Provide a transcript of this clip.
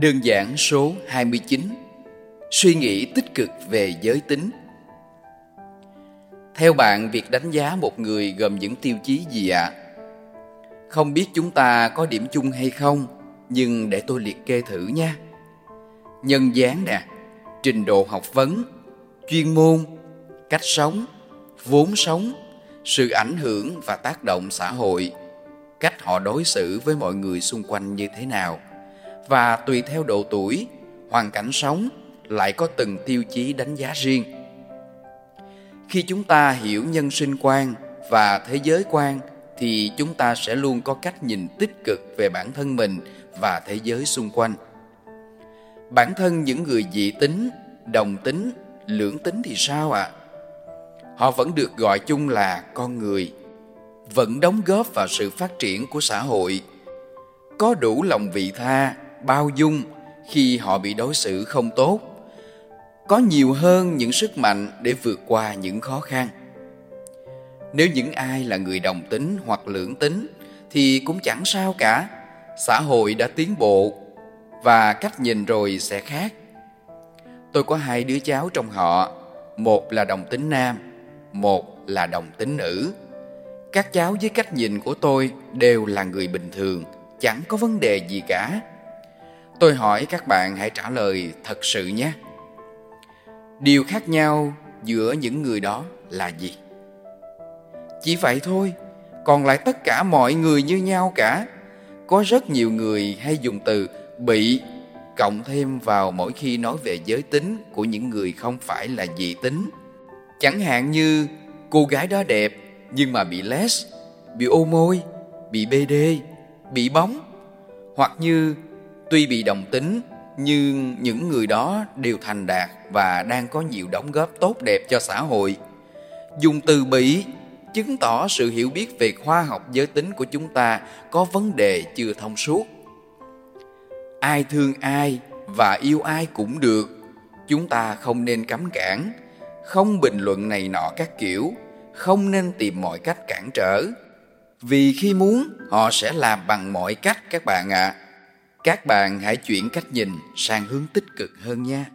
Đơn giản số 29 Suy nghĩ tích cực về giới tính Theo bạn, việc đánh giá một người gồm những tiêu chí gì ạ? À? Không biết chúng ta có điểm chung hay không, nhưng để tôi liệt kê thử nha. Nhân dáng nè, trình độ học vấn, chuyên môn, cách sống, vốn sống, sự ảnh hưởng và tác động xã hội, cách họ đối xử với mọi người xung quanh như thế nào và tùy theo độ tuổi, hoàn cảnh sống lại có từng tiêu chí đánh giá riêng. Khi chúng ta hiểu nhân sinh quan và thế giới quan thì chúng ta sẽ luôn có cách nhìn tích cực về bản thân mình và thế giới xung quanh. Bản thân những người dị tính, đồng tính, lưỡng tính thì sao ạ? À? Họ vẫn được gọi chung là con người, vẫn đóng góp vào sự phát triển của xã hội, có đủ lòng vị tha, bao dung khi họ bị đối xử không tốt, có nhiều hơn những sức mạnh để vượt qua những khó khăn. Nếu những ai là người đồng tính hoặc lưỡng tính thì cũng chẳng sao cả. Xã hội đã tiến bộ và cách nhìn rồi sẽ khác. Tôi có hai đứa cháu trong họ, một là đồng tính nam, một là đồng tính nữ. Các cháu với cách nhìn của tôi đều là người bình thường, chẳng có vấn đề gì cả. Tôi hỏi các bạn hãy trả lời thật sự nhé. Điều khác nhau giữa những người đó là gì? Chỉ vậy thôi, còn lại tất cả mọi người như nhau cả. Có rất nhiều người hay dùng từ bị cộng thêm vào mỗi khi nói về giới tính của những người không phải là dị tính. Chẳng hạn như cô gái đó đẹp nhưng mà bị les, bị ô môi, bị BD, bị bóng. Hoặc như tuy bị đồng tính nhưng những người đó đều thành đạt và đang có nhiều đóng góp tốt đẹp cho xã hội. Dùng từ bị chứng tỏ sự hiểu biết về khoa học giới tính của chúng ta có vấn đề chưa thông suốt. Ai thương ai và yêu ai cũng được, chúng ta không nên cấm cản, không bình luận này nọ các kiểu, không nên tìm mọi cách cản trở. Vì khi muốn, họ sẽ làm bằng mọi cách các bạn ạ. À. Các bạn hãy chuyển cách nhìn sang hướng tích cực hơn nha.